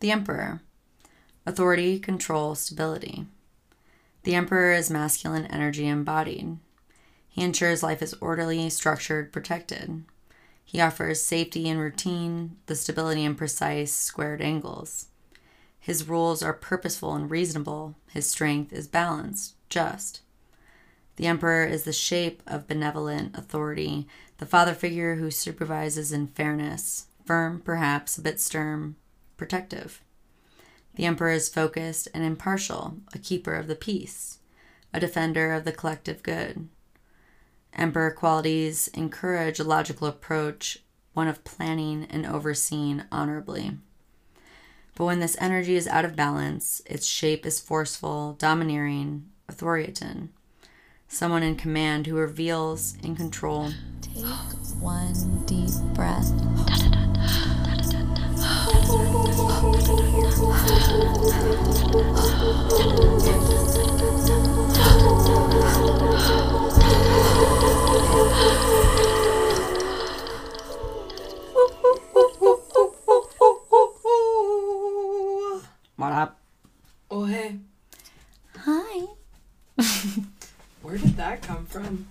The Emperor. Authority, control, stability. The Emperor is masculine energy embodied. He ensures life is orderly, structured, protected. He offers safety and routine, the stability and precise, squared angles. His rules are purposeful and reasonable. His strength is balanced, just. The emperor is the shape of benevolent authority, the father figure who supervises in fairness, firm, perhaps, a bit stern, protective. The emperor is focused and impartial, a keeper of the peace, a defender of the collective good. Emperor qualities encourage a logical approach, one of planning and overseeing honorably. But when this energy is out of balance, its shape is forceful, domineering, authoritarian. Someone in command who reveals in control. Take one deep breath. What up? Oh, hey. Hi. Where did that come from?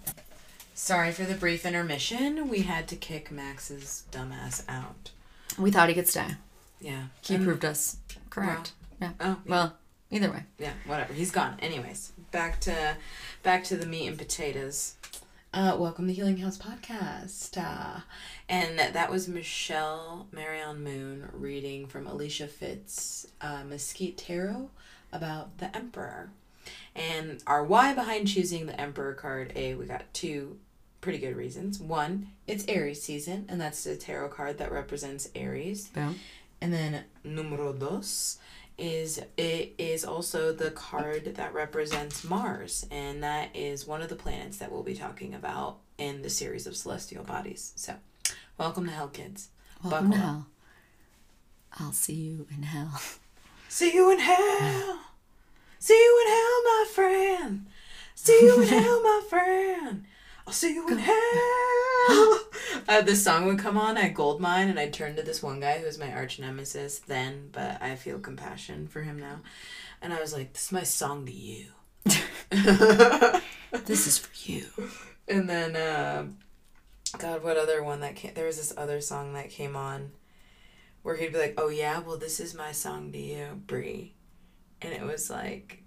Sorry for the brief intermission. We had to kick Max's dumbass out. We thought he could stay. Yeah. He And- proved us correct. yeah. Oh, yeah. Well, either way. yeah, whatever. He's gone. Anyways, back to back to the meat and potatoes. Uh, welcome to Healing House Podcast. Uh, and that was Michelle Marion Moon reading from Alicia Fitz uh, Mesquite Tarot about the Emperor. And our why behind choosing the Emperor card, A, we got two pretty good reasons. One, it's Aries season, and that's the tarot card that represents Aries. Boom. And then numero dos is it is also the card that represents Mars, and that is one of the planets that we'll be talking about in the series of celestial bodies. So, welcome to Hell, kids. Welcome to Buckle up. hell. I'll see you in hell. See you in hell. See you in hell, my friend. See you in hell, my friend. I'll see you in hell. Uh, this song would come on at Goldmine, and I'd turn to this one guy who was my arch nemesis then, but I feel compassion for him now. And I was like, this is my song to you. This is for you. And then, uh, God, what other one that came? There was this other song that came on where he'd be like, "Oh yeah, well this is my song to you, Brie," and it was like,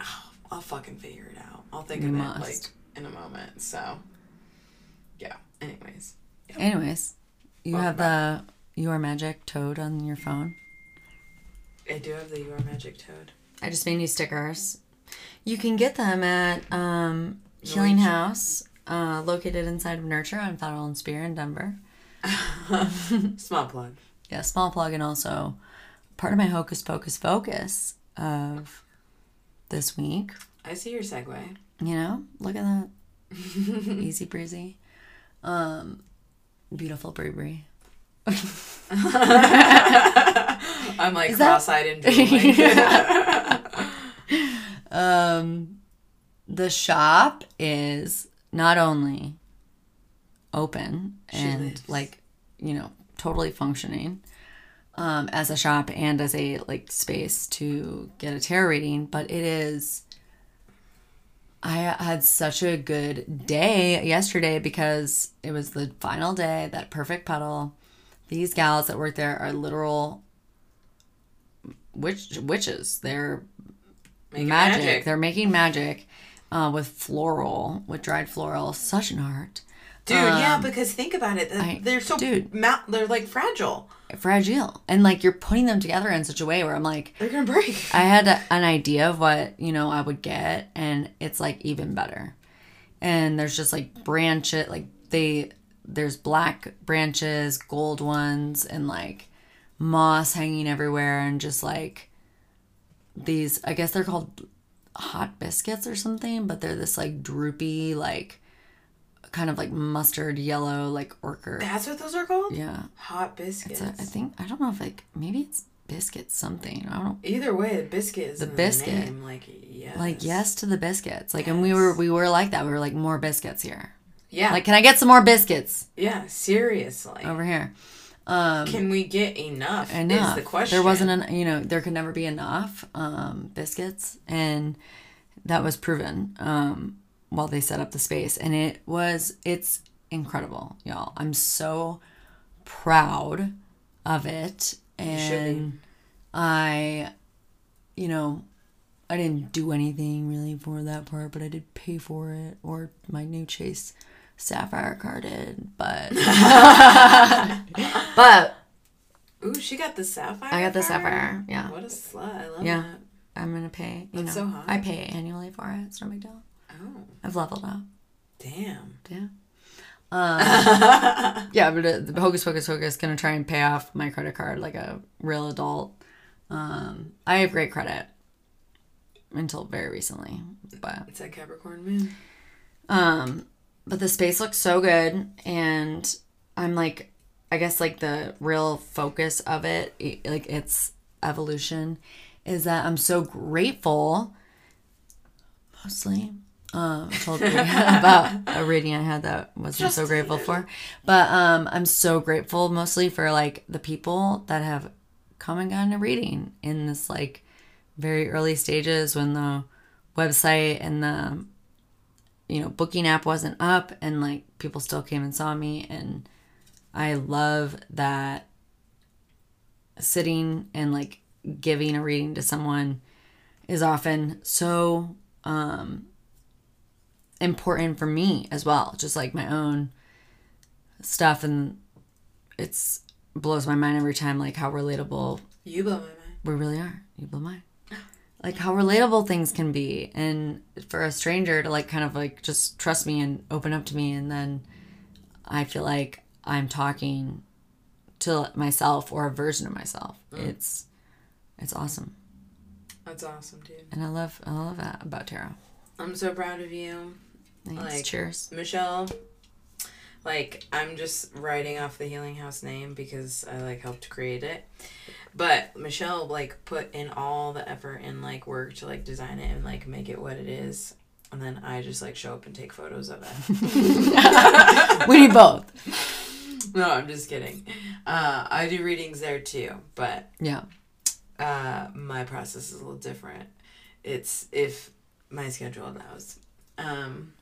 oh, I'll fucking figure it out. I'll think You of must. it like in a moment. So, yeah. Anyways, Anyways, you Welcome have the Your Magic Toad on your phone. I do have the Your Magic Toad. I just made new stickers. You can get them at um, Healing Nurture. House, uh, located inside of Nurture on Federal and Spear in Denver. Small plug. Yeah, small plug, and also part of my Hocus Pocus focus of this week. I see your segue. You know, look at that. Easy breezy. Um, beautiful Brie Brie. I'm like Is cross-eyed and drooling. Um, the shop is not only open She and lives. like you know totally functioning um, as a shop and as a like space to get a tarot reading, but it is. I had such a good day yesterday because it was the final day. That perfect puddle. These gals that work there are literal witch witches. They're Making magic. magic. They're making magic uh, with floral, with dried floral. Such an art. Dude, yeah, Um, because think about it. I- they're so dude. ma- they're like fragile. Fragile. And like you're putting them together in such a way where I'm like, They're gonna break. I had a, an idea of what, you know, I would get, and it's like even better. And there's just like branches, like they, there's black branches, gold ones, and like moss hanging everywhere, and just like these, I guess they're called hot biscuits or something, but they're this like droopy, like kind of like mustard yellow, like orchard. That's what those are called. Yeah. Hot biscuits. It's a, I think, I don't know if like, maybe it's biscuit something. I don't know. Either way, the biscuit is The biscuit. The. Like yes. like yes to the biscuits like and we were we were like that we were like more biscuits here Yeah. like can i get some more biscuits yeah. Seriously. over here Um, Can we get enough? enough. Is the question. There wasn't an you know there could never be enough um, biscuits, and that was proven um, while they set up the space, and it was it's incredible, y'all. I'm so proud of it, and I, you know. I didn't do anything really for that part, but I did pay for it, or my new Chase Sapphire card did. But, but Ooh, she got the sapphire. I got the sapphire, yeah. What a slut! I love Yeah. that. I'm gonna pay. You That's know, so hot. I pay annually for it. It's no big deal. Oh, I've leveled up. damn. Yeah. Um, yeah, but uh, the Hocus Pocus Hocus gonna try and pay off my credit card like a real adult. Um, I have great credit until very recently, but It's that Capricorn moon. um, but the space looks so good, and I'm like, I guess like the real focus of it, like its evolution, is that I'm so grateful. Mostly, um, told you about a reading I had that wasn't so grateful for, but um, I'm so grateful mostly for like the people that have come and gotten a reading in this like very early stages when the website and the you know booking app wasn't up and like people still came and saw me. And i love that sitting and like giving a reading to someone is often so um important for me as well just like my own stuff and it's blows my mind every time like how relatable You blow my mind. we really are. You blow mine. Like how relatable things can be, and for a stranger to like kind of like just trust me and open up to me, and then I feel like I'm talking to myself or a version of myself. Mm. It's it's awesome, That's awesome, dude. and I love I love that about tarot. I'm so proud of you. Thanks. Like- Cheers. Michelle, like I'm just writing off the Healing House name because I like helped create it. But Michelle like put in all the effort and like work to like design it and like make it what it is. And then I just like show up and take photos of it. we need both. no, I'm just kidding. Uh, I do readings there too, but Yeah. uh, my process is a little different. It's if my schedule allows. Um,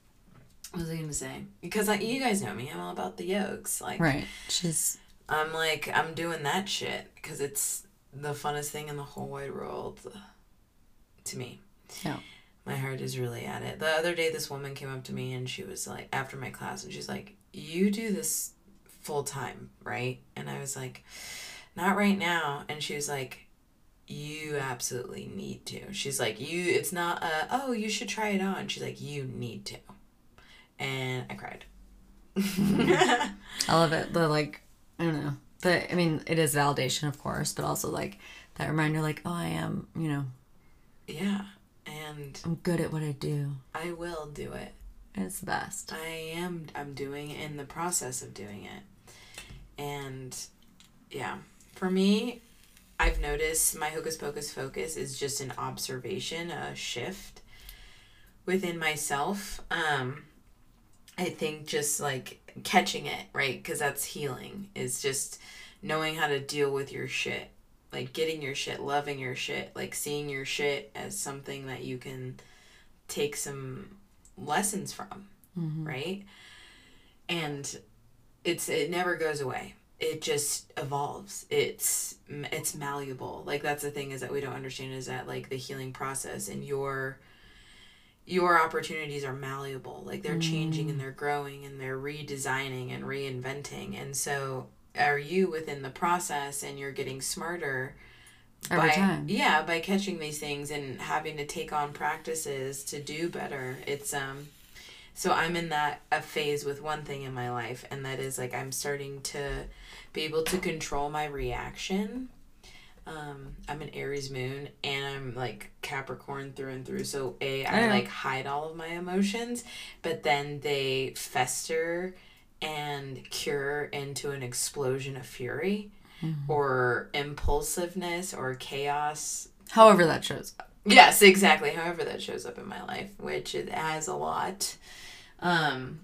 what was I gonna say? Because like, you guys know me, I'm all about the yokes. Like, Right. She's I'm like, I'm doing that shit because it's the funnest thing in the whole wide world to me. Yeah. My heart is really at it. The other day, this woman came up to me and she was like, after my class, and she's like, You do this full time, right? And I was like, Not right now. And she was like, You absolutely need to. She's like, You, it's not a, oh, you should try it on. She's like, You need to. And I cried. I love it. The like, I don't know. But I mean, it is validation, of course, but also like that reminder, like, oh, I am, you know, yeah. And I'm good at what I do. I will do it. It's the best. I am I'm doing in the process of doing it. And yeah, for me, I've noticed my hocus pocus focus is just an observation, a shift within myself. Um I think just like catching it, right? Cuz that's healing is just knowing how to deal with your shit. Like getting your shit, loving your shit, like seeing your shit as something that you can take some lessons from mm-hmm. right? And it's it never goes away. It just evolves. It's it's malleable. Like that's the thing is that we don't understand is that like the healing process and your your opportunities are malleable. Like they're changing and they're growing and they're redesigning and reinventing. And so are you within the process and you're getting smarter Every by, time. yeah by catching these things and having to take on practices to do better. It's um so i'm in that a phase with one thing in my life and that is like i'm starting to be able to control my reaction um i'm an aries moon and i'm like capricorn through and through so a i Yeah. like hide all of my emotions but then they fester and cure into an explosion of fury or impulsiveness or chaos However, that shows up. Yes, exactly. However that shows up in my life, which it has a lot. Um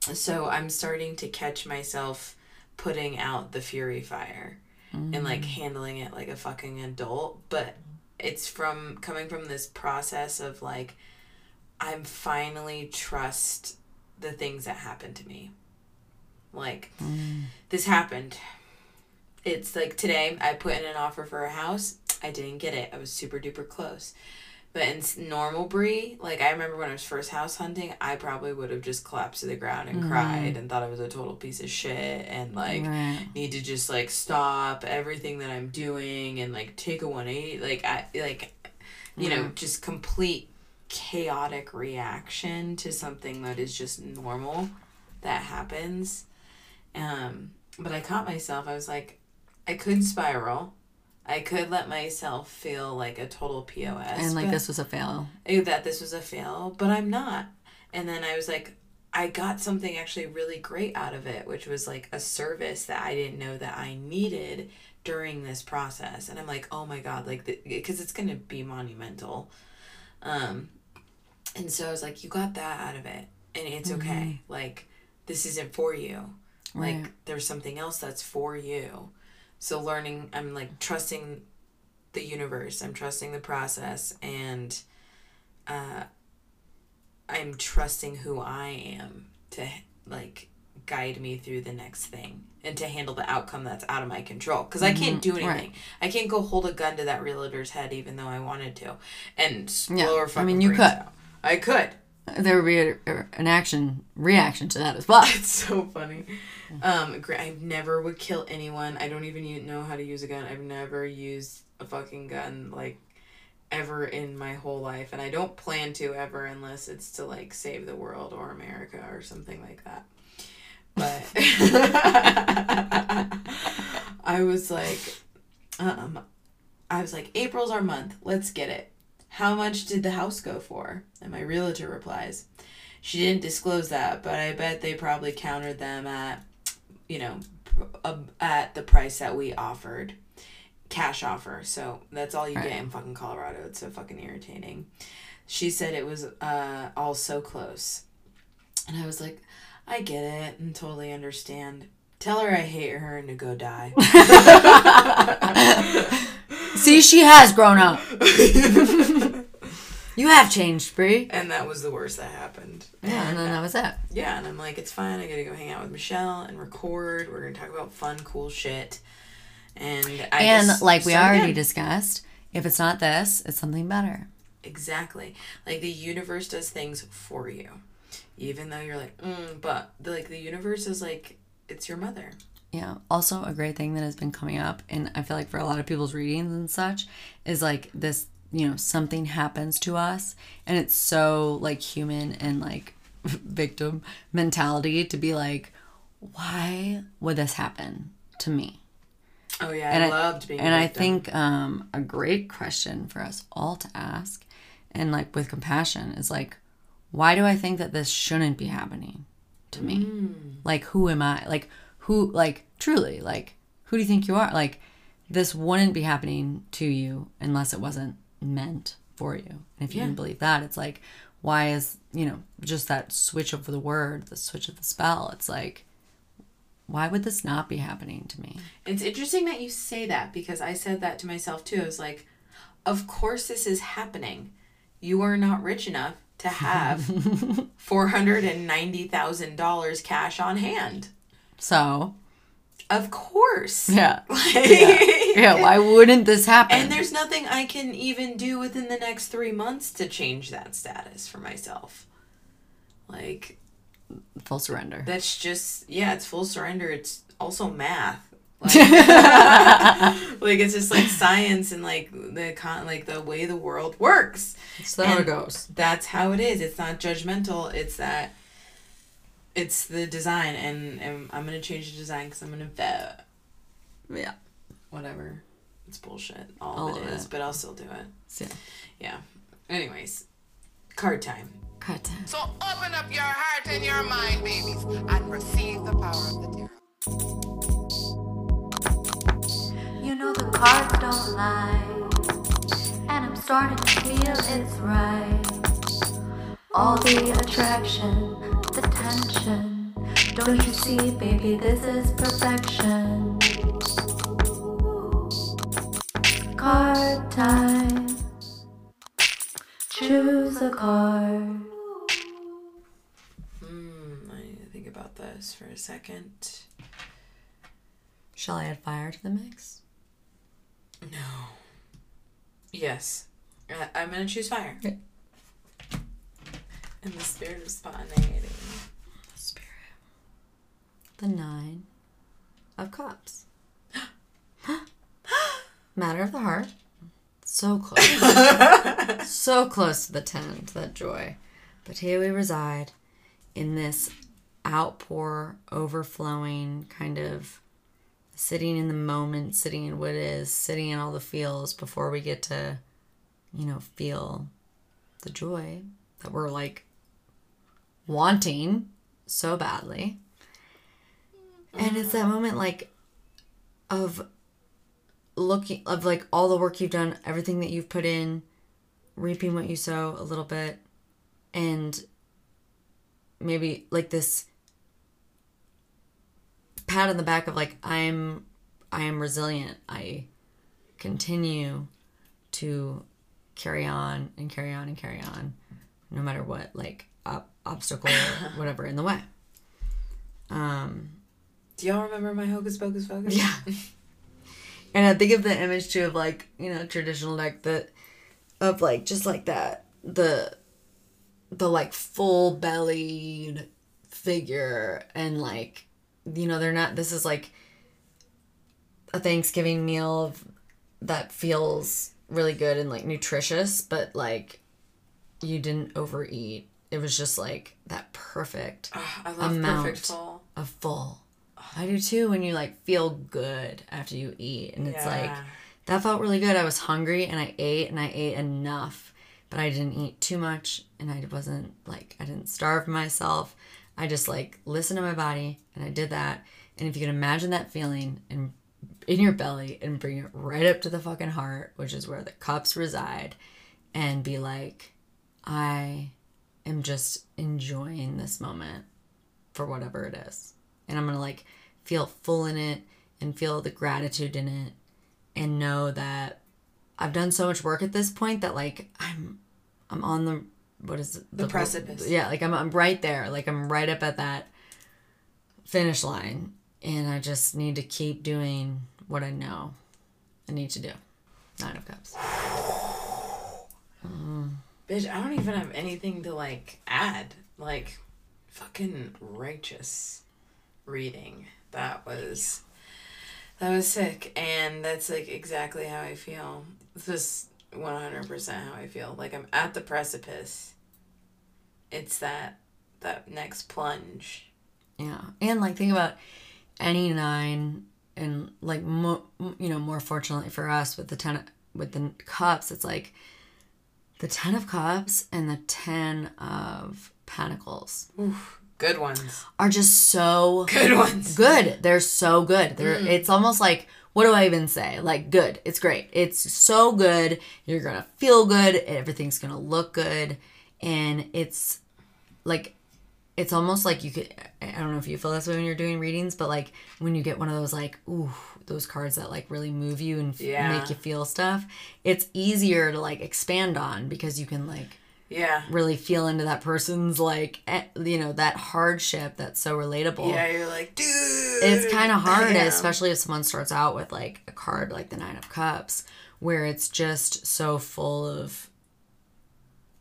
so I'm starting to catch myself putting out the fury fire and like mm. handling it like a fucking adult, but it's from coming from this process of like I'm finally trust the things that happen to me. Like mm. this happened. It's like today I put in an offer for a house. I didn't get it. I was super duper close. But in normal Brie, like I remember when I was first house hunting, I probably would have just collapsed to the ground and cried and thought I was a total piece of shit and like Right. need to just like stop everything that I'm doing and like take a one 180 like I like you know just complete chaotic reaction to something that is just normal that happens. Um but I caught myself I was like I could spiral I could let myself feel like a total POS And like this was a fail. that this was a fail, but I'm not. And then I was like, I got something actually really great out of it, which was like a service that I didn't know that I needed during this process. And I'm like, oh my God, like, because it's going to be monumental. Um, and so I was like, you got that out of it, and it's okay. Like, this isn't for you. Right. Like, there's something else that's for you. So learning, I'm like trusting the universe. I'm trusting the process, and uh, I'm trusting who I am to like guide me through the next thing and to handle the outcome that's out of my control because I can't do anything. right. I can't go hold a gun to that realtor's head even though I wanted to and Yeah, I mean, you could. out. I could. There would be a, an action reaction to that as well. It's so funny. Um, I never would kill anyone. I don't even know how to use a gun. I've never used a fucking gun like ever in my whole life, and I don't plan to ever unless it's to like save the world or America or something like that. But I was like, um, I was like, April's our month. Let's get it. How much did the house go for? And my realtor replies, she didn't disclose that, but I bet they probably countered them at, you know, at the price that we offered, cash offer. So that's all you Right. get in fucking Colorado. It's so fucking irritating. She said it was uh, all so close, and I was like, I get it and totally understand. Tell her I hate her and to go die. See, she has grown up. you have changed, Brie. and that was the worst that happened. Yeah, and then that was that. Yeah, and I'm like, it's fine. I gotta go hang out with Michelle and record. We're gonna talk about fun, cool shit. And I and just like we already again. discussed, if it's not this, it's something better. exactly like the universe does things for you, even though you're like, mm, but the, like the universe is like, it's your mother. Yeah. Also, a great thing that has been coming up, and I feel like for a lot of people's readings and such, is like this, you know, something happens to us, and it's so like human and like victim mentality to be like, why would this happen to me? Oh yeah, And I, I- loved being. And I think um, a great question for us all to ask, and like with compassion, is like, why do I think that this shouldn't be happening to me? Like, who am I? Like, who, like, truly, like, who do you think you are? Like, this wouldn't be happening to you unless it wasn't meant for you. And if you Yeah. didn't believe that, it's like, why is, you know, just that switch of the word, the switch of the spell? It's like, why would this not be happening to me? It's interesting that you say that because I said that to myself too. I was like, of course this is happening. You are not rich enough to have four hundred and ninety thousand dollars cash on hand. So, Of course. yeah. Like- Yeah, why wouldn't this happen? And there's nothing I can even do within the next three months to change that status for myself. Like, Full surrender. that's just, yeah, it's full surrender. It's also math. Like, like it's just like science and like the con like the way the world works. So how it goes. That's how it is. It's not judgmental. It's that it's the design and, and I'm gonna change the design because I'm gonna vet Yeah. whatever. It's bullshit. All, All of it of is, it. but I'll still do it. So, Yeah. Anyways, card time. cut time. So open up your heart and your mind, babies, and receive the power of the tarot. You know the cards don't lie, and I'm starting to feel it's right. All the attraction, the tension, Don't you see, baby, this is perfection. Card time. Choose a card. Hmm, I need to think about this for a second. Shall I add fire to the mix? No. Yes. Uh, I'm gonna choose fire. Okay. In the spirit of spontaneity. Spirit. The nine of cups. Matter of the heart. So close. so close to the ten, to that joy. But here we reside in this outpour, overflowing kind of sitting in the moment, sitting in what is, sitting in all the feels before we get to, you know, feel the joy that we're like wanting so badly. And it's that moment like of looking of like all the work you've done, everything that you've put in, reaping what you sow a little bit and maybe like this pat on the back of like I'm I am resilient. I continue to carry on and carry on and carry on no matter what like ob- obstacle or whatever in the way. Um Do y'all remember my Hocus Pocus Focus? yeah. and I think of the image too of like, you know, traditional deck that of like just like that the the like full bellied figure and like you know, they're not this is like a Thanksgiving meal of, that feels really good and like nutritious, but like you didn't overeat. It was just like that perfect I love Amount. Perfect Full. a full. I do too when you like feel good after you eat and it's like that felt really good. I was hungry and I ate and I ate enough, but I didn't eat too much and I wasn't like I didn't starve myself. I just like listened to my body and I did that. And if you can imagine that feeling in in your belly and bring it right up to the fucking heart, which is where the cups reside, and be like, I am just enjoying this moment for whatever it is. And I'm gonna like feel full in it and feel the gratitude in it and know that I've done so much work at this point that like I'm I'm on the what is it? The precipice. Yeah, like I'm I'm right there. Like I'm right up at that finish line and I just need to keep doing what I know I need to do. Nine of Cups. Bitch, I don't even have anything to like add. Like, fucking righteous reading. That was that was sick, and that's like exactly how I feel. This one hundred percent how I feel. Like I'm at the precipice. It's that that next plunge. Yeah, and like think about any nine, and like mo- you know more fortunately for us with the ten with the cups, it's like the ten of cups and the ten of pentacles Oof, good ones. are just so Good ones. good. They're so good. They're mm. it's almost like what do I even say? Like good. It's great. It's so good. You're gonna feel good. Everything's gonna look good, and it's like it's almost like you could. I don't know if you feel this way when you're doing readings, but like when you get one of those like ooh those cards that like really move you and f- Yeah. make you feel stuff, it's easier to like expand on because you can like Yeah. really feel into that person's like you know that hardship that's so relatable Yeah, you're like, dude. it's kind of hard Yeah. especially if someone starts out with like a card like the nine of cups where it's just so full of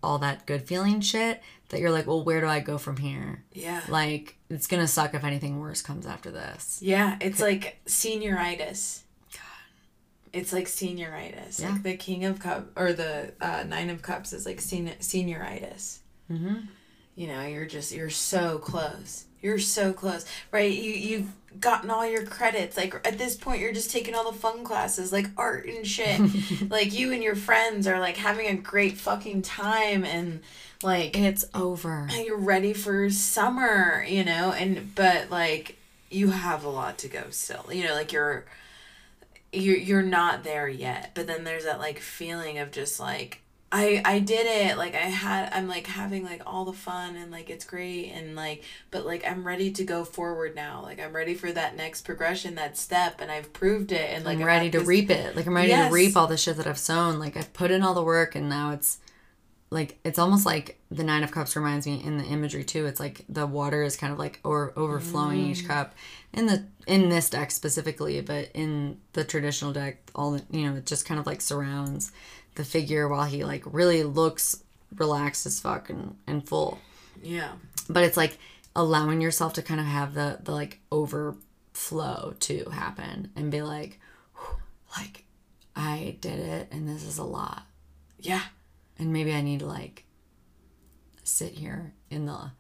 all that good feeling shit that you're like well where do i go from here Yeah. like it's gonna suck if anything worse comes after this Yeah, it's like senioritis. God. It's like senioritis. Yeah. Like the King of Cups or the uh, Nine of Cups is like sen- senioritis. mm-hmm. You know, you're just you're so close. You're so close, right? You you've gotten all your credits. Like at this point, you're just taking all the fun classes, like art and shit. like you and your friends are like having a great fucking time, and like it's over you're ready for summer, you know, and but like you have a lot to go still. You know, like you're you're you're not there yet. But then there's that like feeling of just like I I did it like I had I'm like having like all the fun and like it's great and like but like I'm ready to go forward now like I'm ready for that next progression that step and I've proved it and like I'm I'm ready to this- reap it. Like I'm ready Yes. to reap all the shit that I've sown. Like I've put in all the work and now it's like it's almost like the nine of cups reminds me in the imagery too. It's like the water is kind of like or overflowing Mm. each cup in the in this deck specifically, but in the traditional deck, all the you know, it just kind of like surrounds the figure while he like really looks relaxed as fuck and, and full yeah but it's like allowing yourself to kind of have the the like overflow to happen and be like like i did it and this is a lot yeah and maybe i need to like sit here in the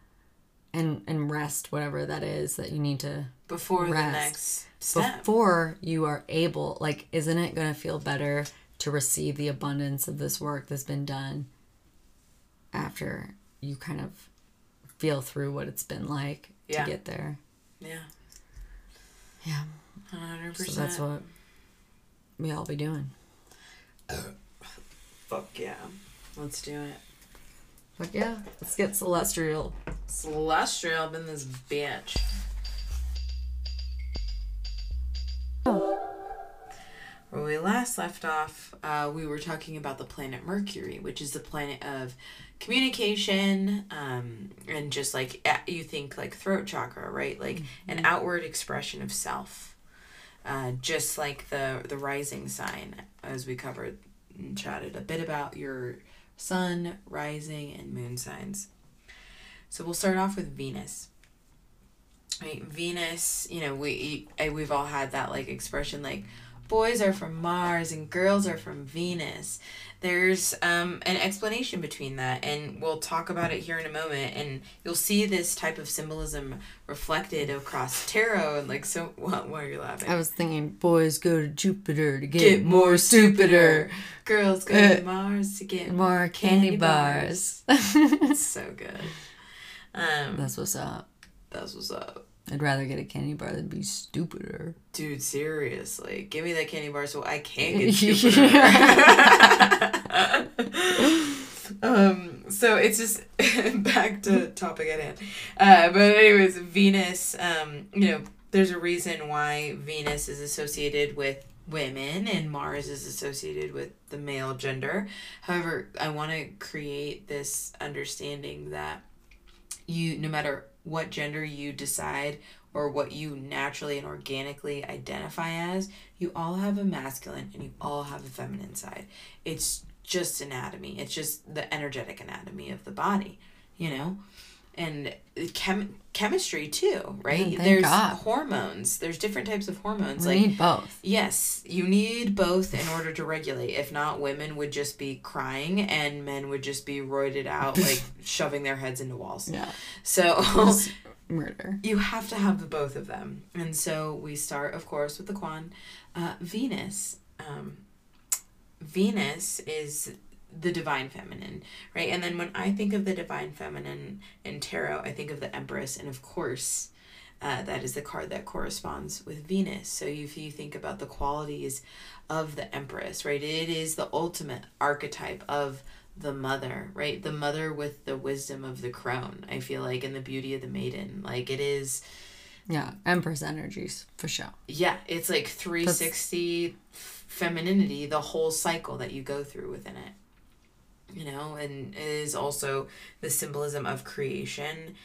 and and rest whatever that is that you need to before the next step. before you are able like isn't it going to feel better to receive the abundance of this work that's been done after you kind of feel through what it's been like Yeah. to get there? Yeah. Yeah. 100% so that's what we all be doing. Fuck yeah let's do it. But yeah. Let's get celestial. Celestial in this bitch. Where we last left off, uh, we were talking about the planet Mercury, which is the planet of communication, um, and just like you think like throat chakra, right? Like an outward expression of self, uh, just like the the rising sign, as we covered and chatted a bit about your sun, rising, and moon signs. So we'll start off with Venus. Right, Venus. You know, we we've all had that like expression like boys are from Mars and girls are from Venus. There's um, an explanation between that, and we'll talk about it here in a moment. And you'll see this type of symbolism reflected across tarot and like so. What? Why are you laughing? i was thinking boys go to jupiter to get, get more stupider. Girls go Uh, to Mars to get more candy bars It's so good. Um, that's what's up that's what's up. I'd rather get a candy bar than be stupider Dude, seriously. Give me that candy bar so I can get stupider. um, so it's just back to topic at hand. Uh, but anyways, Venus, um, you know, there's a reason why Venus is associated with women and Mars is associated with the male gender. However, I want to create this understanding that you no matter what gender you decide or what you naturally and organically identify as, you all have a masculine and you all have a feminine side. It's just anatomy. It's just the energetic anatomy of the body, you know? And chem- chemistry too, right? Yeah, There's God. hormones. There's different types of hormones. we like need both Yes, you need both in order to regulate. If not, women would just be crying and men would just be roided out, like shoving their heads into walls. yeah So murder you have to have the both of them. And so we start, of course, with the Quan. Uh, Venus. Um, Venus is the divine feminine, right? And then when I think of the divine feminine in tarot, I think of the Empress, and of course, uh, that is the card that corresponds with Venus. So if you think about the qualities of the Empress, right, it is the ultimate archetype of the mother, right? The mother with the wisdom of the crone, I feel like, and the beauty of the maiden. Like it is, yeah empress energies for sure yeah, it's like 360 femininity, the whole cycle that you go through within it. You know, and it is also the symbolism of creation.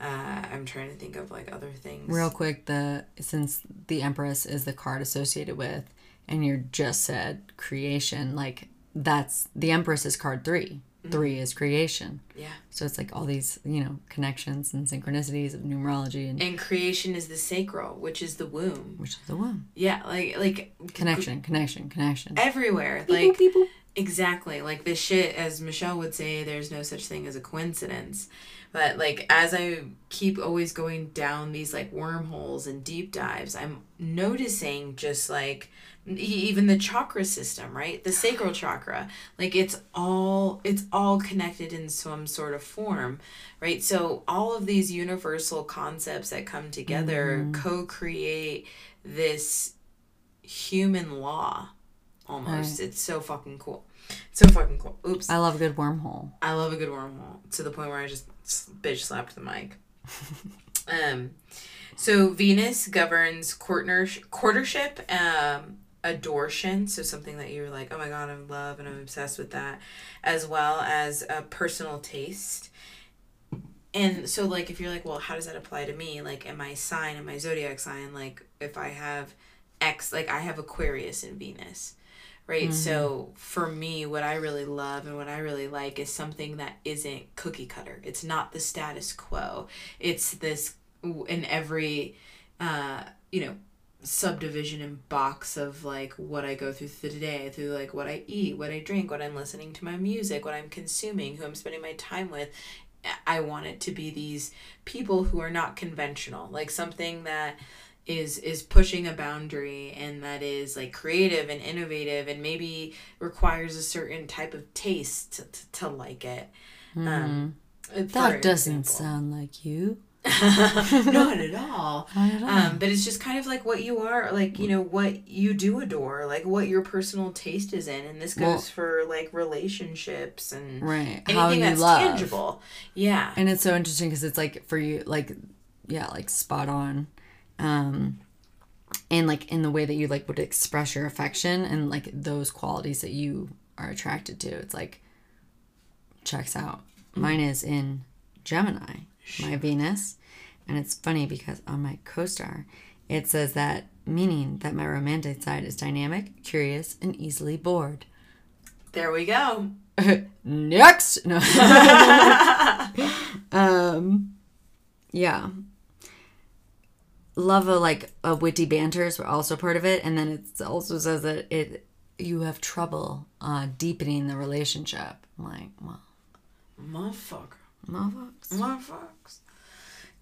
Uh, I'm trying to think of like other things. Real quick, the since the Empress is the card associated with, and you just said creation, like that's the Empress is card 3 Three is creation. Yeah. So it's like all these, you know, connections and synchronicities of numerology and And creation is the sacral, which is the womb. which is the womb. Yeah, like like Connection, connection, connection. everywhere. Beep, Like beep, boop. Exactly. Like this shit, as Michelle would say, there's no such thing as a coincidence. But like as I keep always going down these like wormholes and deep dives, I'm noticing just like even the chakra system, right? The sacral chakra. Like it's all it's all connected in some sort of form, right? So all of these universal concepts that come together mm-hmm. co-create this human law almost. Right. It's so fucking cool. So fucking cool. Oops. I love a good wormhole. I love a good wormhole to the point where I just bitch slapped the mic. um, so Venus governs courtner- courtership, um, adoration, so something that you're like, oh my god, in love and I'm obsessed with that, as well as a personal taste. And so, like, if you're like, well, how does that apply to me? Like, am I sign, am I zodiac sign? Like, if I have X, like, I have Aquarius in Venus right? So for me, what I really love and what I really like is something that isn't cookie cutter. It's not the status quo. It's this in every, uh, you know, subdivision and box of like what I go through through the day, through like what I eat, what I drink, what I'm listening to my music, what I'm consuming, who I'm spending my time with. I want it to be these people who are not conventional, like something that is is pushing a boundary and that is like creative and innovative and maybe requires a certain type of taste to, to, to like it. Um, Mm-hmm. That doesn't sound like you. not at all. Not at all. Um, but it's just kind of like what you are, like you know what you do adore, like what your personal taste is in, and this goes Well- for like relationships and Right. anything How you that's love. tangible. Yeah, And it's so interesting because it's like for you, like, yeah, like spot on. Um, and like in the way that you like would express your affection and like those qualities that you are attracted to. It's like checks out. Mine is in Gemini, my Venus. And it's funny because on my co star, it says that meaning that my romantic side is dynamic, curious, and easily bored. there we go. Next. No. um yeah. Love a like a witty banters were also part of it. And then it also says that it you have trouble uh deepening the relationship. I'm like, well, Motherfucker. motherfuckers. Motherfuckers.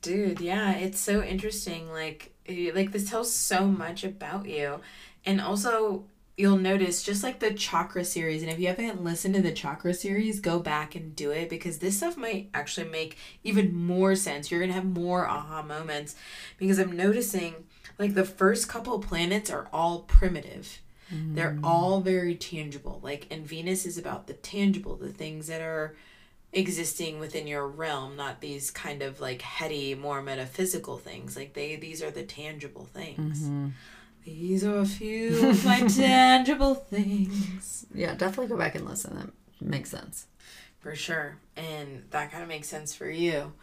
Dude, yeah, it's so interesting. Like, like this tells so much about you, and also you'll notice just like the chakra series. And if you haven't listened to the chakra series, go back and do it because this stuff might actually make even more sense. You're gonna have more aha moments because I'm noticing like the first couple planets are all primitive. They're mm. all very tangible. Like, and Venus is about the tangible, the things that are existing within your realm, not these kind of like heady, more metaphysical things. Like they these are the tangible things. Mm-hmm. These are a few of my tangible things. Yeah, definitely go back and listen. That makes sense. For sure. And that kind of makes sense for you.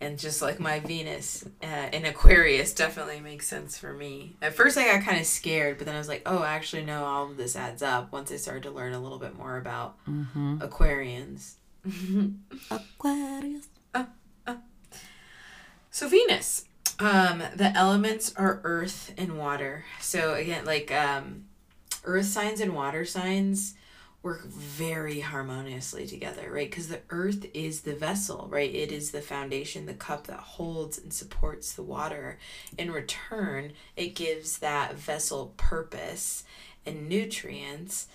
And just like my Venus uh, in Aquarius definitely makes sense for me. At first, I got kind of scared, but then I was like, oh, actually, no, all of this adds up once I started to learn a little bit more about mm-hmm. Aquarians. Aquarius. Uh, uh. So Venus, um, the elements are earth and water. So again, like um, earth signs and water signs work very harmoniously together, right? Because the earth is the vessel, right? It is the foundation, the cup that holds and supports the water. In return, it gives that vessel purpose and nutrients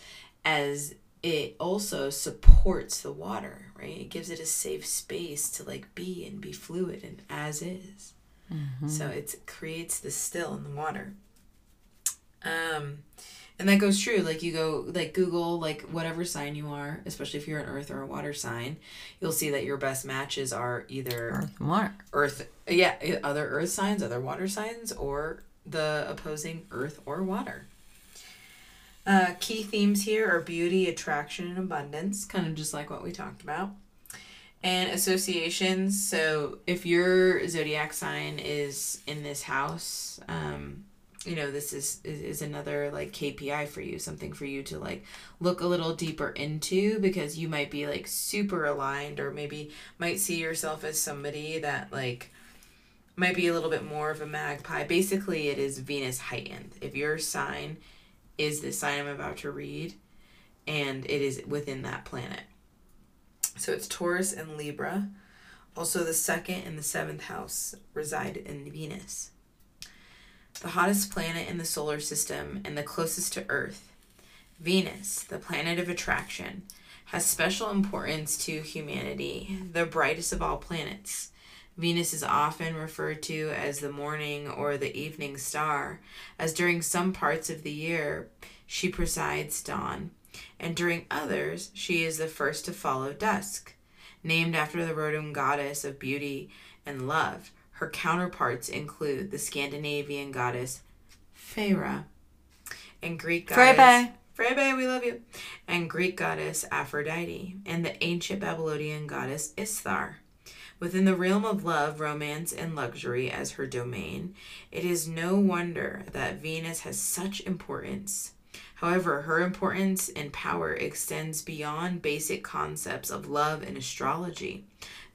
as it also supports the water, right? It gives it a safe space to like be and be fluid and as is. So it creates the still in the water. Um, and that goes true. Like you go like Google like whatever sign you are, especially if you're an earth or a water sign, you'll see that your best matches are either Earth water. earth yeah other earth signs other water signs or the opposing earth or water uh, key themes here are beauty attraction and abundance kind of just like what we talked about and associations. So if your zodiac sign is in this house um, you know this is, is is another like kpi for you something for you to like look a little deeper into because you might be like super aligned or maybe might see yourself as somebody that like might be a little bit more of a magpie. Basically it is venus heightened. If your sign is the sign i'm about to read and it is within that planet so it's taurus and libra. Also the second and the seventh house reside in venus. The hottest planet in the solar system and the closest to Earth, Venus, the planet of attraction, has special importance to humanity, the brightest of all planets. Venus is often referred to as the morning or the evening star, as during some parts of the year, she presides dawn, and during others, she is the first to follow dusk. Named after the Roman goddess of beauty and love, her counterparts include the Scandinavian goddess Feyre and Greek goddess Frebe. Frebe, we love you. And Greek goddess Aphrodite, and the ancient Babylonian goddess Ishtar. Within the realm of love, romance, and luxury as her domain, it is no wonder that Venus has such importance. However, her importance and power extends beyond basic concepts of love and astrology.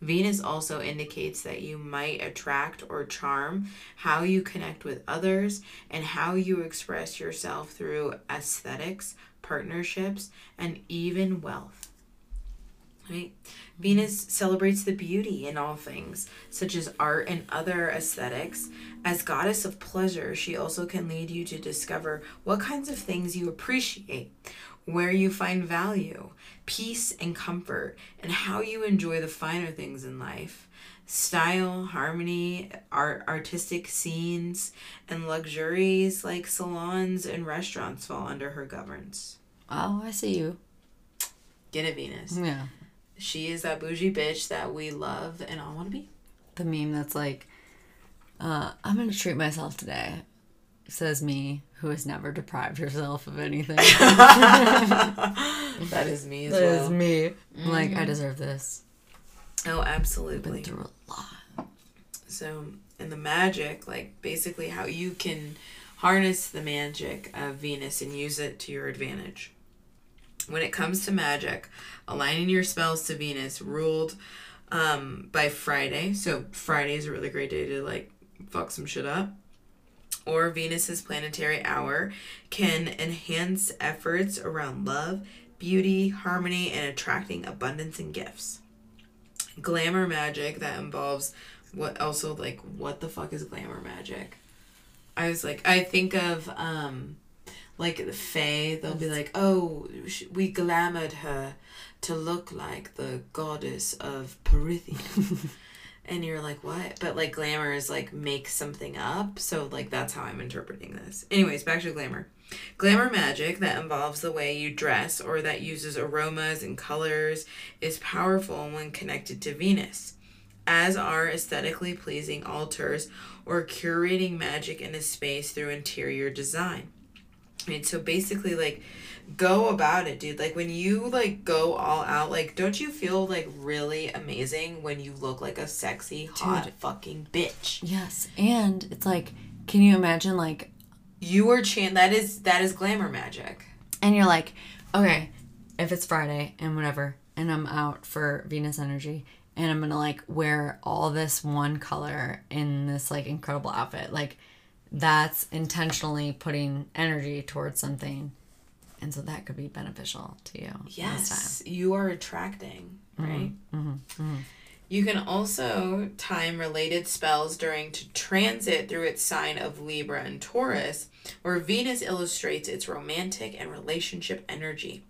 Venus also indicates that you might attract or charm how you connect with others and how you express yourself through aesthetics, partnerships, and even wealth. Right? Venus celebrates the beauty in all things, such as art and other aesthetics. As goddess of pleasure, she also can lead you to discover what kinds of things you appreciate, where you find value, peace, and comfort, and how you enjoy the finer things in life. Style, harmony, art, artistic scenes, and luxuries like salons and restaurants fall under her governance. Oh, I see you. Get it, Venus. Yeah. She is that bougie bitch that we love and all want to be. The meme that's like, uh, I'm gonna treat myself today. Says me, who has never deprived herself of anything. That is me as That well. is me. I'm like, I deserve this. Oh, absolutely. Been through a lot. So, in the magic, like basically how you can harness the magic of Venus and use it to your advantage. When it comes to magic, aligning your spells to Venus ruled um, by Friday. So, Friday is a really great day to like fuck some shit up. Or Venus's planetary hour can enhance efforts around love, beauty, harmony, and attracting abundance and gifts glamour magic that involves what also like what the fuck is glamour magic i was like i think of um like the fae they'll be like oh we glamored her to look like the goddess of Perithian and you're like what? But like glamour is like make something up. So like that's how i'm interpreting this. Anyways back to glamour. Glamour magic that involves the way you dress or that uses aromas and colors is powerful when connected to Venus, as are aesthetically pleasing altars or curating magic in a space through interior design. Mean, so basically, like, go about it, dude. Like, when you, like, go all out, like, don't you feel, like, really amazing when you look like a sexy, hot fucking bitch? Yes, and it's like, can you imagine like, You are chan- that is, that is glamour magic. and you're like, okay, if it's Friday and whatever, and I'm out for Venus energy, and I'm gonna like wear all this one color in this like incredible outfit, like that's intentionally putting energy towards something, and so that could be beneficial to you. Yes, you are attracting, mm-hmm, right? Mm-hmm, mm-hmm. You can also time related spells during to transit through its sign of Libra and Taurus, where Venus illustrates its romantic and relationship energy.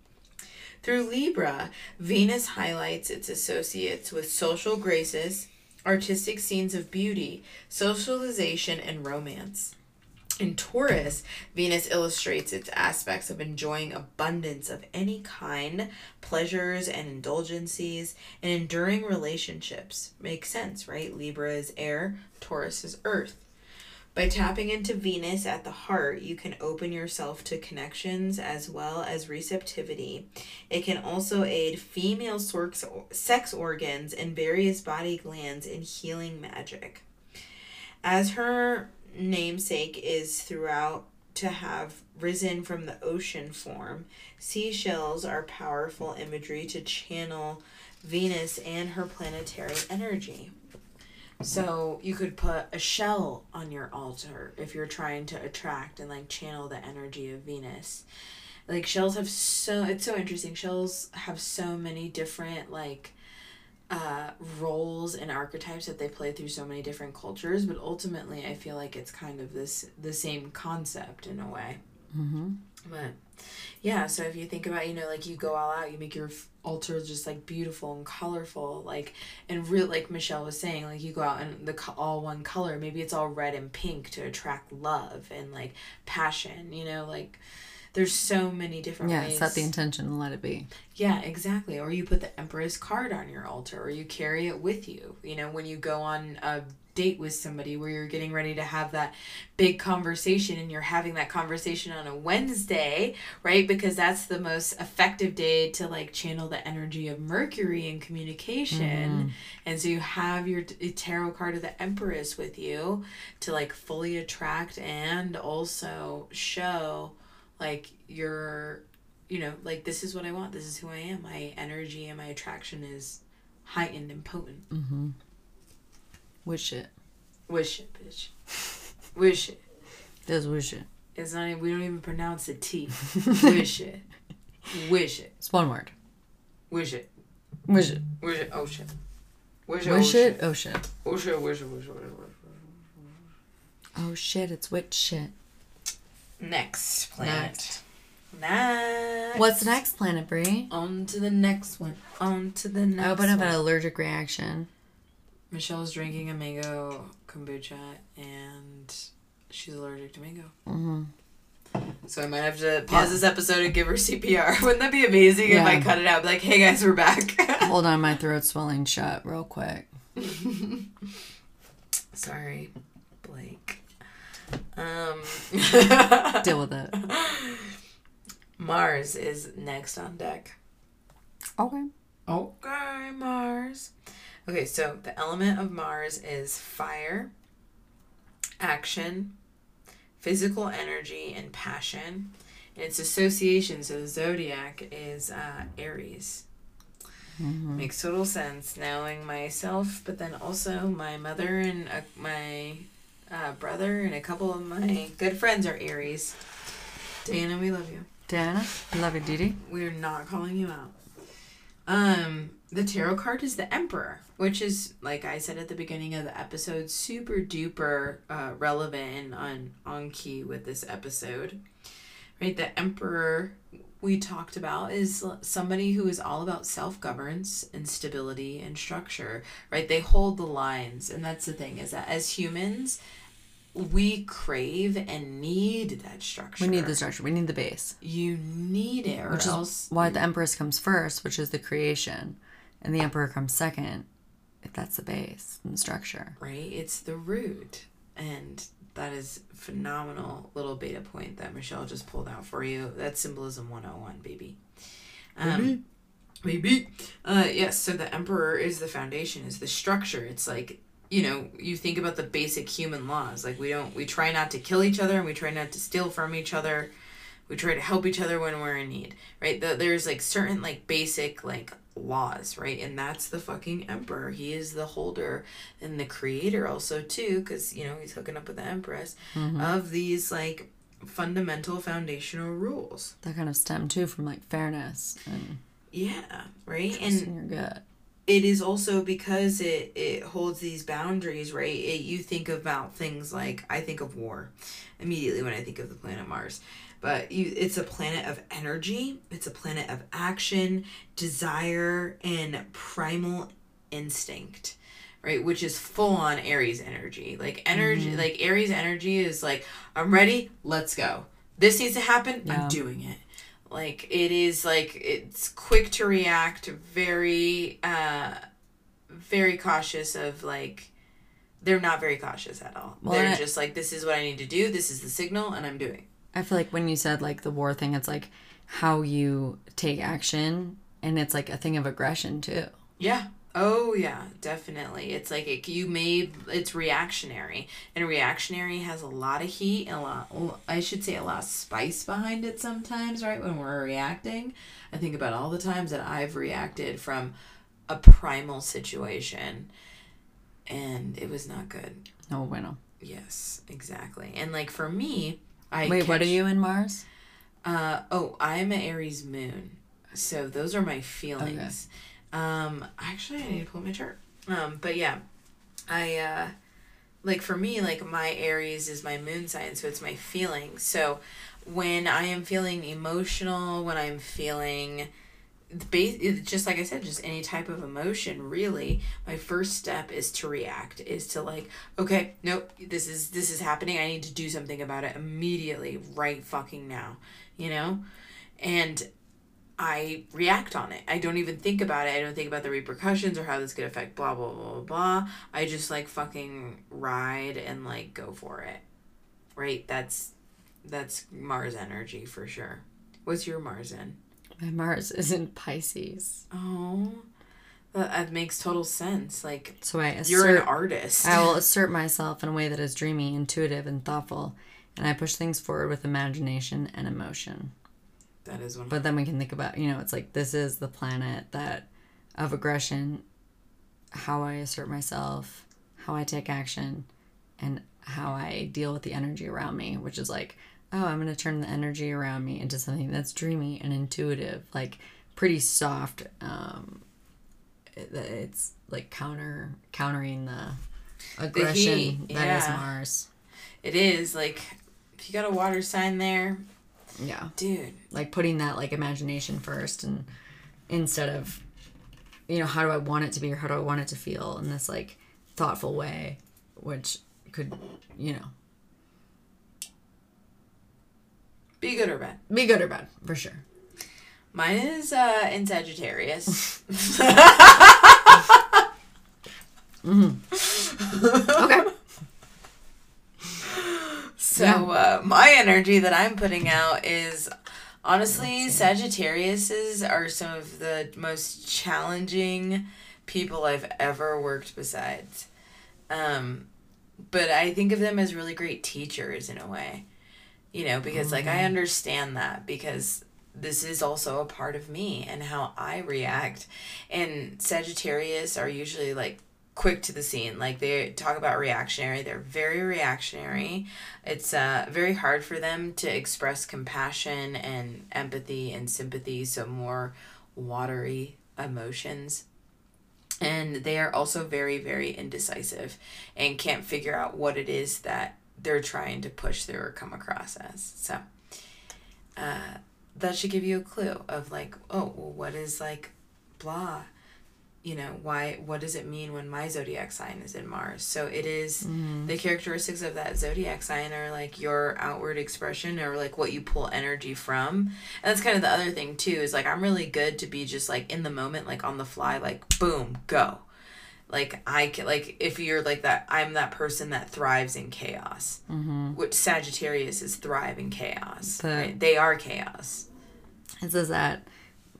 Through Libra, Venus highlights its associates with social graces, artistic scenes of beauty, socialization, and romance. In Taurus, Venus illustrates its aspects of enjoying abundance of any kind, pleasures and indulgences, and enduring relationships. Makes sense, right? Libra is air, Taurus is earth. By tapping into Venus at the heart, you can open yourself to connections as well as receptivity. It can also aid female sex organs and various body glands in healing magic. As her namesake is throughout to have risen from the ocean form, seashells are powerful imagery to channel Venus and her planetary energy. So you could put a shell on your altar if you're trying to attract and like channel the energy of Venus. Like shells have so it's so interesting. Shells have so many different like uh, roles and archetypes that they play through so many different cultures, but ultimately I feel like it's kind of this the same concept in a way. Mm-hmm. But yeah, so if you think about, you know, like you go all out, you make your altar just like beautiful and colorful, like and real like Michelle was saying, like you go out in the co- all one color. Maybe it's all red and pink to attract love and like passion. You know, like there's so many different Yeah, ways. set the intention and let it be. Yeah, exactly. Or you put the Empress card on your altar, or you carry it with you. You know, when you go on a date with somebody where you're getting ready to have that big conversation and you're having that conversation on a Wednesday, right? Because that's the most effective day to like channel the energy of Mercury in communication. Mm-hmm. And so you have your tarot card of the Empress with you to like fully attract and also show like your you know, like this is what I want. This is who I am. My energy and my attraction is heightened and potent. Mm-hmm. Wish it. Wish it, bitch. Wish it. Just wish it. It's not. Even, we don't even pronounce the T. Wish it. Wish it. It's one word. Wish it. Wish it. Wish it. Oh shit. Wish it. Oh wish oh, it. Oh shit. Oh shit. Wish it. Wish it. Wish it. Wish Oh shit. It's witch shit. Next planet. Next. Next. What's the next planet, Brie? On to the next one. On to the next. I open up one. an allergic reaction. Michelle's drinking a mango kombucha and she's allergic to mango. Mm-hmm. So I might have to pause this episode and give her CPR. Wouldn't that be amazing if I cut it out? Be like, hey guys, we're back. Hold on, my throat's swelling shut real quick. Sorry, Blake. Um, Deal with it. Mars is next on deck. Okay. Okay, Mars. Okay, so the element of Mars is fire, action, physical energy, and passion. And its association, so the zodiac is uh, Aries. Makes total sense knowing myself, but then also my mother and uh, my uh, brother and a couple of my good friends are Aries. Diana, we love you. Diana, I love you, Didi. We're not calling you out. Um, the tarot card is the Emperor, which is like I said at the beginning of the episode, super duper uh, relevant and on on key with this episode. Right, the Emperor we talked about is somebody who is all about self governance and stability and structure. Right, they hold the lines, and that's the thing is that as humans. We crave and need that structure. We need the structure. We need the base. You need it, or Which else is why the Empress comes first, which is the creation, and the Emperor comes second, if that's the base and the structure. right? It's the root. And that is phenomenal little beta point that Michelle just pulled out for you. That's symbolism 101, baby. Um, baby. Uh, yes, so the emperor is the foundation, is the structure. It's like, you know, you think about the basic human laws. Like we don't we try not to kill each other and we try not to steal from each other. We try to help each other when we're in need, right? The, there's like certain like basic like laws, right? And that's the fucking emperor. He is the holder and the creator also too, because you know he's hooking up with the empress mm-hmm. of these like fundamental foundational rules. That kind of stem too from like fairness and Yeah, right. And your gut. It is also because it it holds these boundaries right? It, you think about things like i think of war immediately when i think of the planet mars. But you it's a planet of energy it's a planet of action desire and primal instinct right? Which is full on aries energy. Like energy mm-hmm. like aries energy is like i'm ready let's go. This needs to happen Yeah. i'm doing it like it is like it's quick to react very uh very cautious of like they're not very cautious at all Well, they're just like this is what i need to do this is the signal and i'm doing. I feel like when you said like the war thing, it's like how you take action, and it's like a thing of aggression too. yeah oh yeah definitely it's like it, you may it's reactionary and reactionary has a lot of heat and a lot i should say a lot of spice behind it sometimes right when we're reacting i think about all the times that i've reacted from a primal situation and it was not good No bueno. Yes, exactly. And like for me, I Wait, what are you in Mars? Uh oh, I'm an Aries moon. So those are my feelings. Um actually I need to pull my chart. Um but yeah. I uh like for me like my Aries is my moon sign, so it's my feelings. So when I am feeling emotional, when I'm feeling base just like I said, just any type of emotion. Really, my first step is to react. Is to like, okay, nope, this is this is happening. I need to do something about it immediately, right fucking now. You know, and I react on it. I don't even think about it. I don't think about the repercussions or how this could affect blah blah blah blah blah. I just like fucking ride and like go for it. Right? That's that's Mars energy for sure. What's your Mars in? My Mars is in Pisces. Oh, that, that makes total sense. Like So I assert, you're an artist. I will assert myself in a way that is dreamy, intuitive, and thoughtful, and I push things forward with imagination and emotion. That is one. But then we can think about, you know, it's like this is the planet that of aggression, how I assert myself, how I take action, and how I deal with the energy around me, which is like, oh, I'm going to turn the energy around me into something that's dreamy and intuitive, like pretty soft. Um, it's like counter countering the aggression heat, that is yeah. Mars. it is like if you got a water sign there, Yeah. dude. like putting that like imagination first and instead of you know how do i want it to be or how do i want it to feel in this like thoughtful way which could you know Be good or bad. be good or bad for sure Mine is uh, in Sagittarius. okay So uh, my energy that I'm putting out is honestly Sagittariuses are some of the most challenging people I've ever worked besides. Um, but I think of them as really great teachers in a way. You know, because like I understand that because this is also a part of me and how I react. And Sagittarius are usually like quick to the scene. Like they talk about reactionary. They're very reactionary. It's uh, very hard for them to express compassion and empathy and sympathy. So more watery emotions. And they are also very, very indecisive and can't figure out what it is that they're trying to push through or come across as. So uh, that should give you a clue of like, oh, well, what is like blah? You know, why, what does it mean when my zodiac sign is in Mars? So it is- the characteristics of that zodiac sign are like your outward expression or like what you pull energy from. And that's kind of the other thing too is like, I'm really good to be just like in the moment, like on the fly, like boom, go. Like I can, like if you're like that, I'm that person that thrives in chaos. Mm-hmm. Which Sagittarius is thrive in chaos. The- right? They are chaos. it says that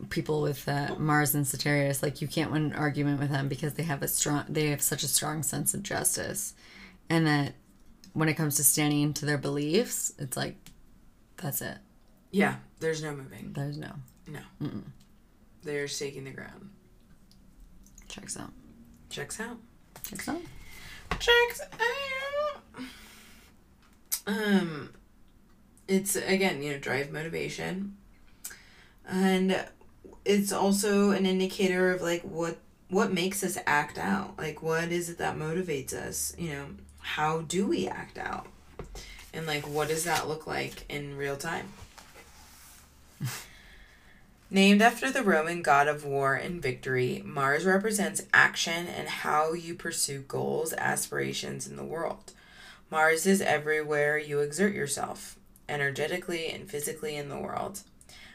people with uh, mars and Sagittarius, like you can't win an argument with them because they have a strong they have such a strong sense of justice and that when it comes to standing into their beliefs it's like that's it Yeah, there's no moving. there's no No. They're staking the ground. checks out Checks out. checks out Checks out. Um, it's again, you know, drive motivation, and it's also an indicator of like what what makes us act out. Like, what is it that motivates us? You know, how do we act out, and like, what does that look like in real time? Named after the Roman god of war and victory, Mars represents action and how you pursue goals, aspirations in the world. Mars is everywhere you exert yourself, energetically and physically in the world.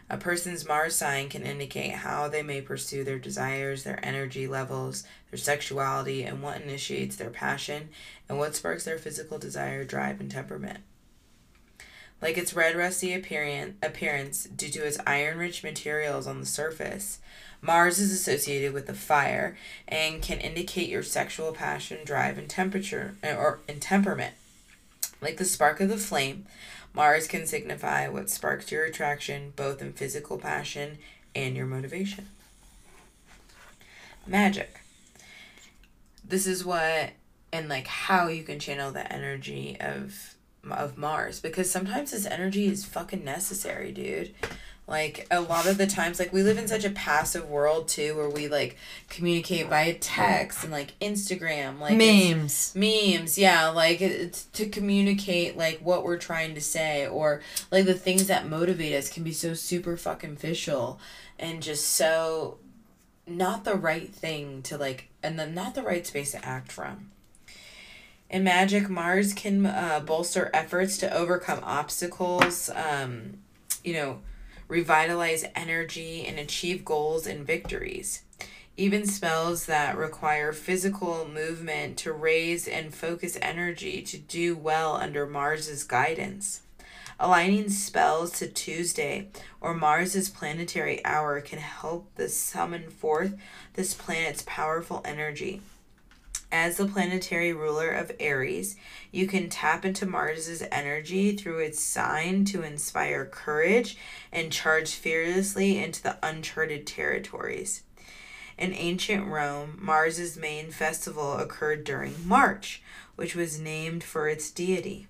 A person's Mars sign can indicate how they may pursue their desires, their energy levels, their sexuality, and what initiates their passion, and what sparks their physical desire, drive, and temperament. Like its red rusty appearance, due to its iron rich materials on the surface, Mars is associated with the fire and can indicate your sexual passion, drive, and temperature or and temperament. Like the spark of the flame, Mars can signify what sparks your attraction, both in physical passion and your motivation. Magic. This is what and like how you can channel the energy of of Mars because sometimes this energy is fucking necessary, dude. Like a lot of the times, like we live in such a passive world too, where we like communicate via text and like Instagram, like Memes. memes yeah like it's to communicate like what we're trying to say or like the things that motivate us can be so super fucking official and just so not the right thing to like and then not the right space to act from in magic mars can uh, bolster efforts to overcome obstacles um, you know revitalize energy and achieve goals and victories even spells that require physical movement to raise and focus energy to do well under Mars's guidance. Aligning spells to Tuesday or Mars's planetary hour can help the summon forth this planet's powerful energy. As the planetary ruler of Aries, you can tap into Mars's energy through its sign to inspire courage and charge fearlessly into the uncharted territories. In ancient Rome, Mars's main festival occurred during March, which was named for its deity.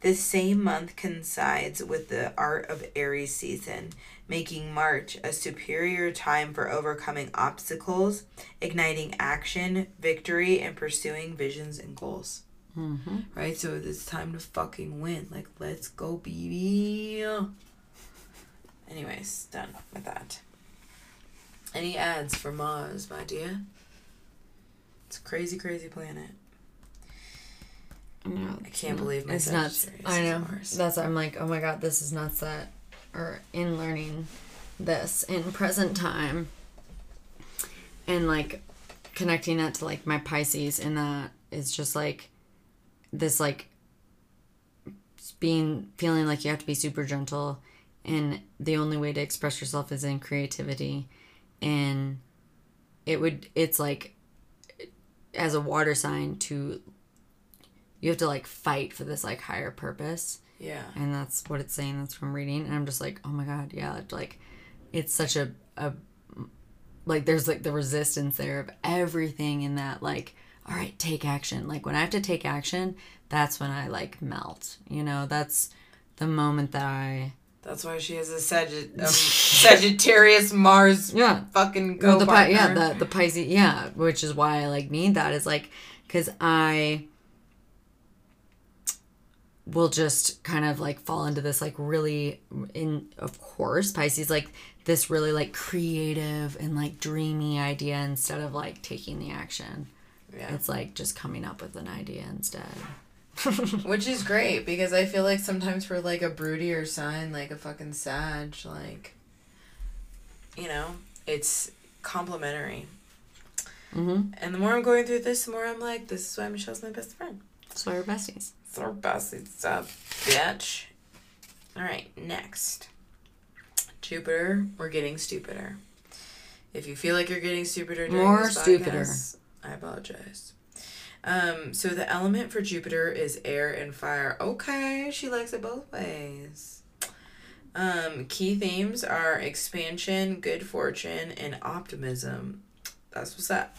This same month coincides with the art of Aries season, making March a superior time for overcoming obstacles, igniting action, victory, and pursuing visions and goals. Mm-hmm. Right? So it's time to fucking win. Like, let's go, baby. Anyways, done with that. Any ads for Mars, my dear? It's a crazy, crazy planet. I can't believe my it's nuts. Sagittarius I know. Mars. That's I'm like, oh my god, this is nuts. That or in learning this in present time, and like connecting that to like my Pisces, and that is just like this like being feeling like you have to be super gentle, and the only way to express yourself is in creativity, and it would it's like as a water sign to you have to like fight for this like higher purpose. Yeah. and that's what it's saying that's from reading. And i'm just like oh my god yeah like it's such a, a like there's like the resistance there of everything in that like all right take action. Like when i have to take action that's when i like melt you know? That's the moment that i That's why she has a Sagitt- um, Sagittarius Mars yeah. fucking Well, go the Pi- yeah the the Pisces yeah which is why I like need that is like because I will just kind of like fall into this like really in of course Pisces like this really like creative and like dreamy idea instead of like taking the action yeah. it's like just coming up with an idea instead Which is great because I feel like sometimes for like a broodier sign, like a fucking Sag, like, you know, it's complimentary. mm-hmm And the more I'm going through this, the more I'm like, this is why Michelle's my best friend. so we're besties It's our best bitch. All right, next. Jupiter, we're getting stupider. If you feel like you're getting stupider during More this stupider. I apologize. Um, so the element for Jupiter is air and fire. Okay, she likes it both ways. Um, key themes are expansion, good fortune, and optimism. That's what's up.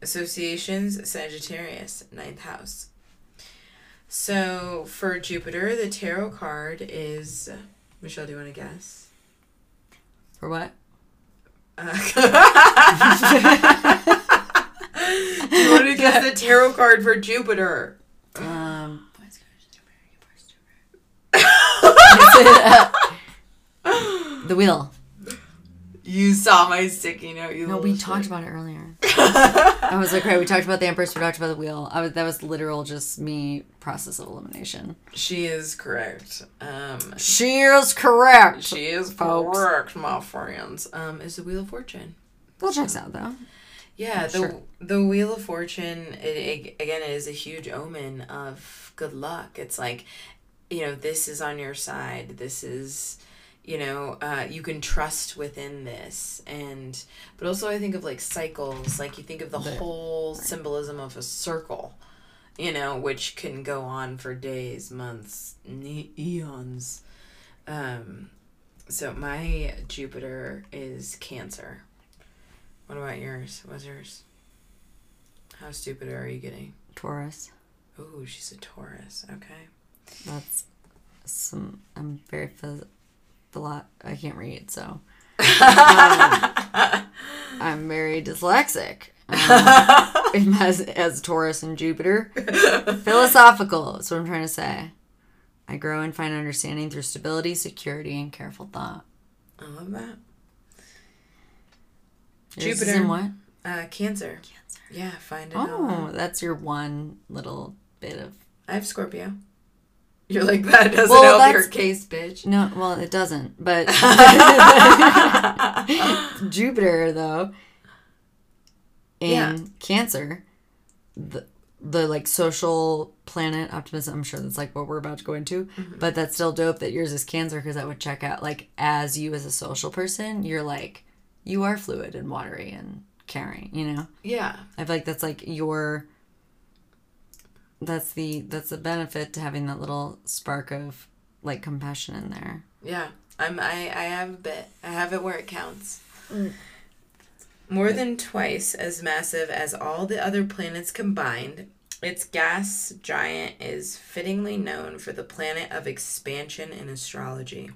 Associations, Sagittarius, ninth house. So for Jupiter, the tarot card is Michelle. Do you want to guess? for what Uh, do you want to guess the tarot card for Jupiter? um the wheel You saw my sticky note. You No, we talked about it earlier. I was like, right, we talked about the Empress, we talked about the wheel. I was that was literal just me process of elimination. She is correct. Um, She is correct. she is Folks. correct, my friends. Um, is the Wheel of Fortune. Well checks out though. Yeah, the Sure. the Wheel of Fortune. It, it again it is a huge omen of good luck. It's like, you know, this is on your side. This is, you know, uh, you can trust within this, and but also I think of like cycles. Like you think of the The- whole symbolism of a circle, you know, which can go on for days, months, ne- eons. Um, so my Jupiter is Cancer. What about yours? What's yours? How stupid are you getting? Taurus. oh she's a Taurus. Okay. That's some I'm very phys- the lot. I can't read, so um, I'm very dyslexic. Um, as as Taurus and Jupiter, philosophical. That's what I'm trying to say. I grow and find understanding through stability, security, and careful thought. I love that. Yours is Jupiter. in what? Uh, cancer. Cancer. Yeah, find it Oh, out. that's your one little bit of I have Scorpio. You're like that doesn't Well, help your case, bitch. no. Well, it doesn't. But Jupiter, though, in Yeah. Cancer, the the like social planet optimism. I'm sure that's like what we're about to go into, mm-hmm. but that's still dope that yours is Cancer because that would check out like as you as a social person, you're like you are fluid and watery and caring. You know, Yeah. I feel like that's like your. That's the that's the benefit to having that little spark of like compassion in there. Yeah. I'm I, I have a bit. I have it where it counts. Mm. More than twice as massive as all the other planets combined, its gas giant is fittingly known for the planet of expansion in astrology.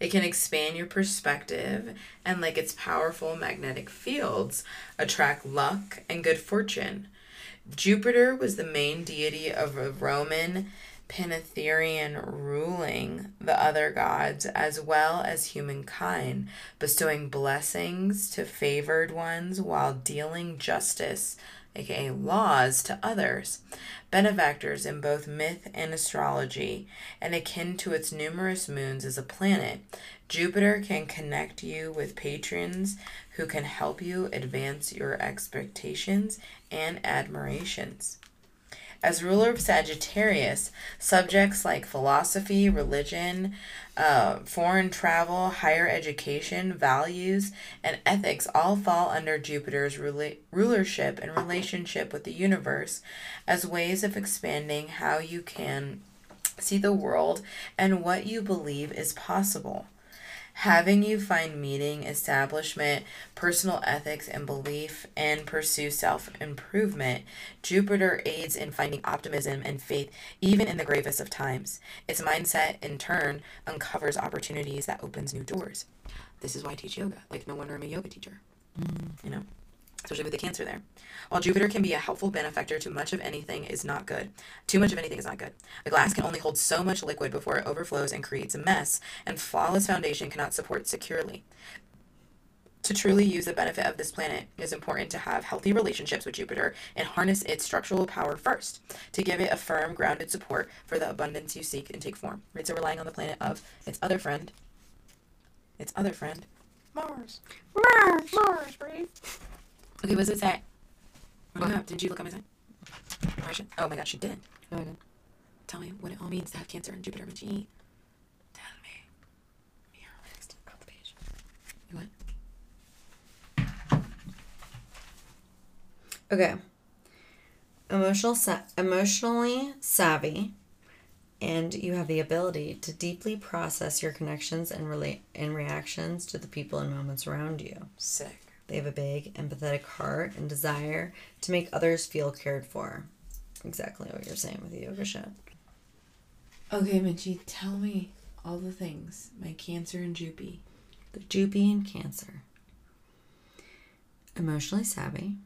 It can expand your perspective and, like its powerful magnetic fields, attract luck and good fortune. Jupiter was the main deity of a Roman Pantherian ruling the other gods as well as humankind, bestowing blessings to favored ones while dealing justice, aka laws, to others. Benefactors in both myth and astrology, and akin to its numerous moons as a planet, Jupiter can connect you with patrons who can help you advance your expectations and admirations. As ruler of Sagittarius, subjects like philosophy, religion, uh, foreign travel, higher education, values, and ethics all fall under Jupiter's rula- rulership and relationship with the universe as ways of expanding how you can see the world and what you believe is possible having you find meaning, establishment, personal ethics, and belief, and pursue self improvement. Jupiter aids in finding optimism and faith even in the gravest of times. Its mindset, in turn, uncovers opportunities that opens new doors. This is why I teach yoga. Like, no wonder I'm a yoga teacher. Mm. You know? Especially with the cancer there. While Jupiter can be a helpful benefactor to much of anything is not good. Too much of anything is not good. A glass can only hold so much liquid before it overflows and creates a mess, and flawless foundation cannot support securely. To truly use the benefit of this planet, it is important to have healthy relationships with Jupiter and harness its structural power first to give it a firm, grounded support for the abundance you seek and take form. Right, so relying on the planet of its other friend, its other friend, Mars. Mars, Mars, breathe. Okay, what does it say? Look up. Did you look up my sign? Or oh, oh my god, she didn't. Tell me what it all means to have Cancer and Jupiter with G. Tell me. Here, next. Up the page. You what? Okay. Emotional sa- emotionally savvy and you have the ability to deeply process your connections and relate and reactions to the people and moments around you. Sick. They have a big empathetic heart and desire to make others feel cared for. Exactly what you're saying with the yoga shit. Okay, Minchie, tell me all the things. My Cancer and Jupy. The Jupy and Cancer. Emotionally savvy,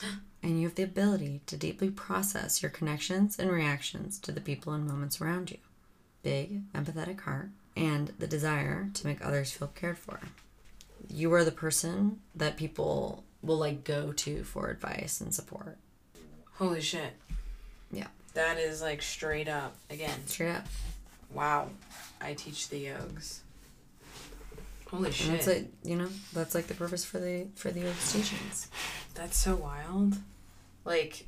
and you have the ability to deeply process your connections and reactions to the people and moments around you. Big, empathetic heart, and the desire to make others feel cared for. You are the person that people will like go to for advice and support. Holy shit. Yeah. That is like straight up. Again, Straight up. wow. I teach the yogs. Holy And shit. that's like you know, that's like the purpose for the for the yoga teachings. That's so wild. Like,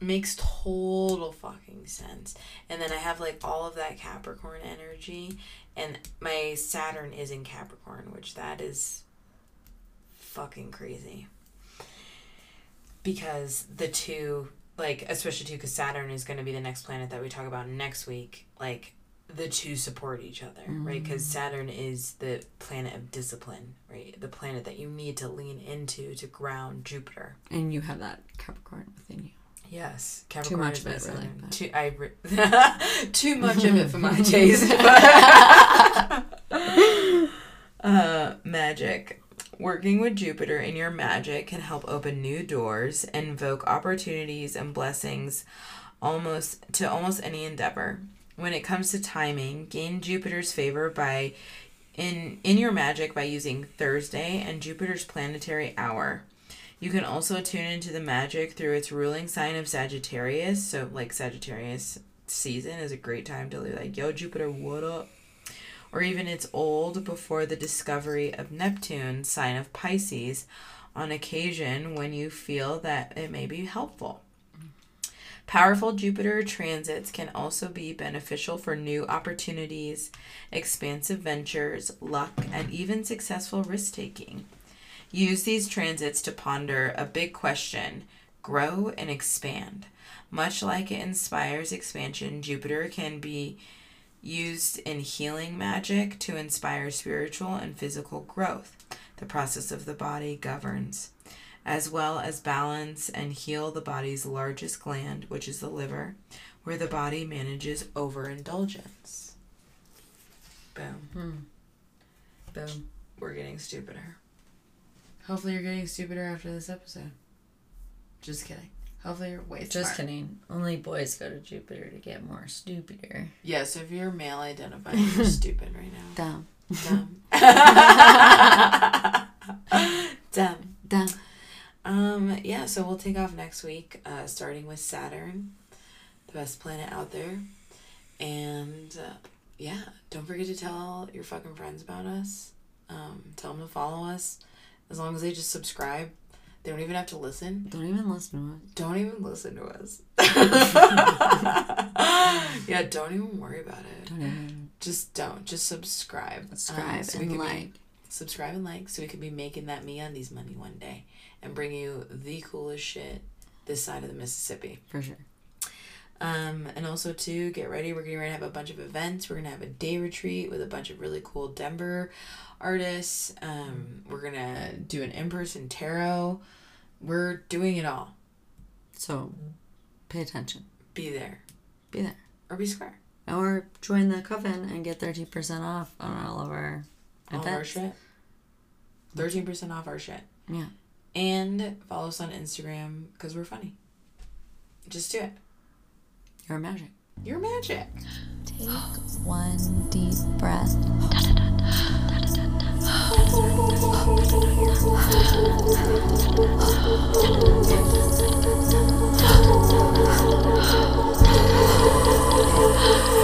makes total fucking sense. And then I have like all of that Capricorn energy, and my Saturn is in Capricorn, which that is fucking crazy. Because the two, like, especially too, because Saturn is going to be the next planet that we talk about next week. Like, the two support each other, right? Mm-hmm. Because Saturn is the planet of discipline, right? The planet that you need to lean into to ground Jupiter. And you have that Capricorn within you. Yes, Too Capricorn much is of it, really. Too, I re- too much of it for my taste. uh, magic. Working with Jupiter in your magic can help open new doors, invoke opportunities and blessings almost to almost any endeavor. When it comes to timing, gain Jupiter's favor by in in your magic by using Thursday and Jupiter's planetary hour. You can also tune into the magic through its ruling sign of Sagittarius. So, like Sagittarius season is a great time to be like, "Yo, Jupiter, what up?" Or even it's old before the discovery of Neptune, sign of Pisces, on occasion when you feel that it may be helpful. Powerful Jupiter transits can also be beneficial for new opportunities, expansive ventures, luck, and even successful risk taking. Use these transits to ponder a big question, grow and expand. Much like it inspires expansion, Jupiter can be used in healing magic to inspire spiritual and physical growth. The process of the body governs, as well as balance and heal the body's largest gland, which is the liver, where the body manages overindulgence. Boom. Hmm. Boom. We're getting stupider. Hopefully, you're getting stupider after this episode. Just kidding. Hopefully, you're way Just smart. kidding. Only boys go to Jupiter to get more stupider. Yeah, so if you're male identified, you're stupid right now. Dumb. Dumb. Dumb. Dumb. Um, yeah, so we'll take off next week, uh, starting with Saturn, the best planet out there. And uh, yeah, don't forget to tell your fucking friends about us. Um, tell them to follow us. As long as they just subscribe, they don't even have to listen. Don't even listen to us. Don't even listen to us. yeah, don't even worry about it. Don't even Just don't. Just subscribe. Um, subscribe so and be- like. subscribe and like so we could be making that MeUndies money one day and bring you the coolest shit this side of the Mississippi. For sure. Um, and also to get ready, we're getting ready to have a bunch of events. We're gonna have a day retreat with a bunch of really cool Denver artists. Um, we're gonna do an in-person tarot. We're doing it all. So pay attention. Be there Be there. or be square. Or join the coven and get 30% off on all of our All of our shit. Thirteen percent off our shit. Yeah. And follow us on Instagram because we're funny. Just do it. Your magic. Your magic. Take one deep breath.